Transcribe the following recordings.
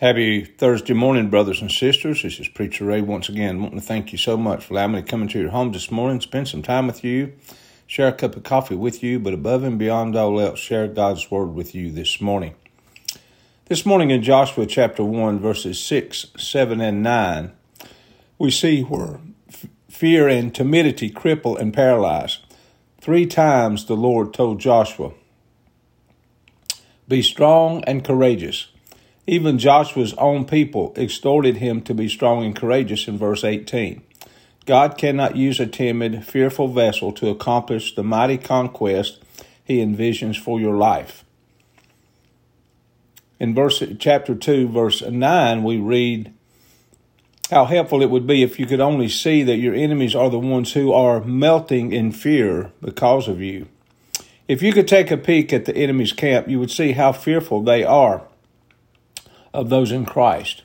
Happy Thursday morning, brothers and sisters. This is Preacher Ray once again. wanting to thank you so much for allowing me to come into your home this morning, spend some time with you, share a cup of coffee with you, but above and beyond all else, share God's word with you this morning. This morning in Joshua chapter 1, verses 6, 7, and 9, we see where fear and timidity cripple and paralyze. Three times the Lord told Joshua, Be strong and courageous. Even Joshua's own people exhorted him to be strong and courageous in verse 18. God cannot use a timid, fearful vessel to accomplish the mighty conquest he envisions for your life. In verse chapter 2 verse 9 we read how helpful it would be if you could only see that your enemies are the ones who are melting in fear because of you. If you could take a peek at the enemy's camp, you would see how fearful they are of those in Christ.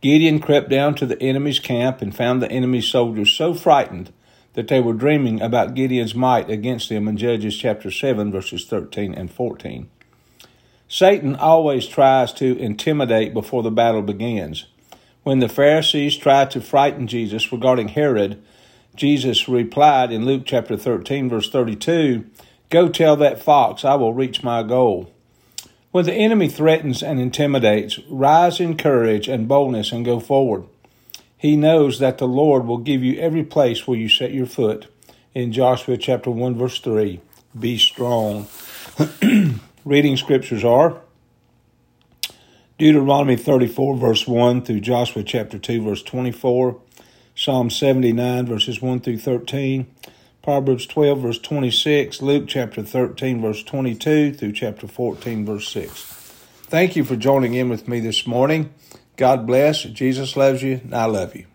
Gideon crept down to the enemy's camp and found the enemy's soldiers so frightened that they were dreaming about Gideon's might against them in Judges chapter 7 verses 13 and 14. Satan always tries to intimidate before the battle begins. When the Pharisees tried to frighten Jesus regarding Herod, Jesus replied in Luke chapter 13 verse 32, Go tell that fox, I will reach my goal. When the enemy threatens and intimidates, rise in courage and boldness and go forward. He knows that the Lord will give you every place where you set your foot. In Joshua chapter 1 verse 3, be strong. Reading scriptures are Deuteronomy 34 verse 1 through Joshua chapter 2 verse 24, Psalm 79 verses 1 through 13, Proverbs 12, verse 26, Luke chapter 13, verse 22 through chapter 14, verse 6. Thank you for joining in with me this morning. God bless. Jesus loves you, and I love you.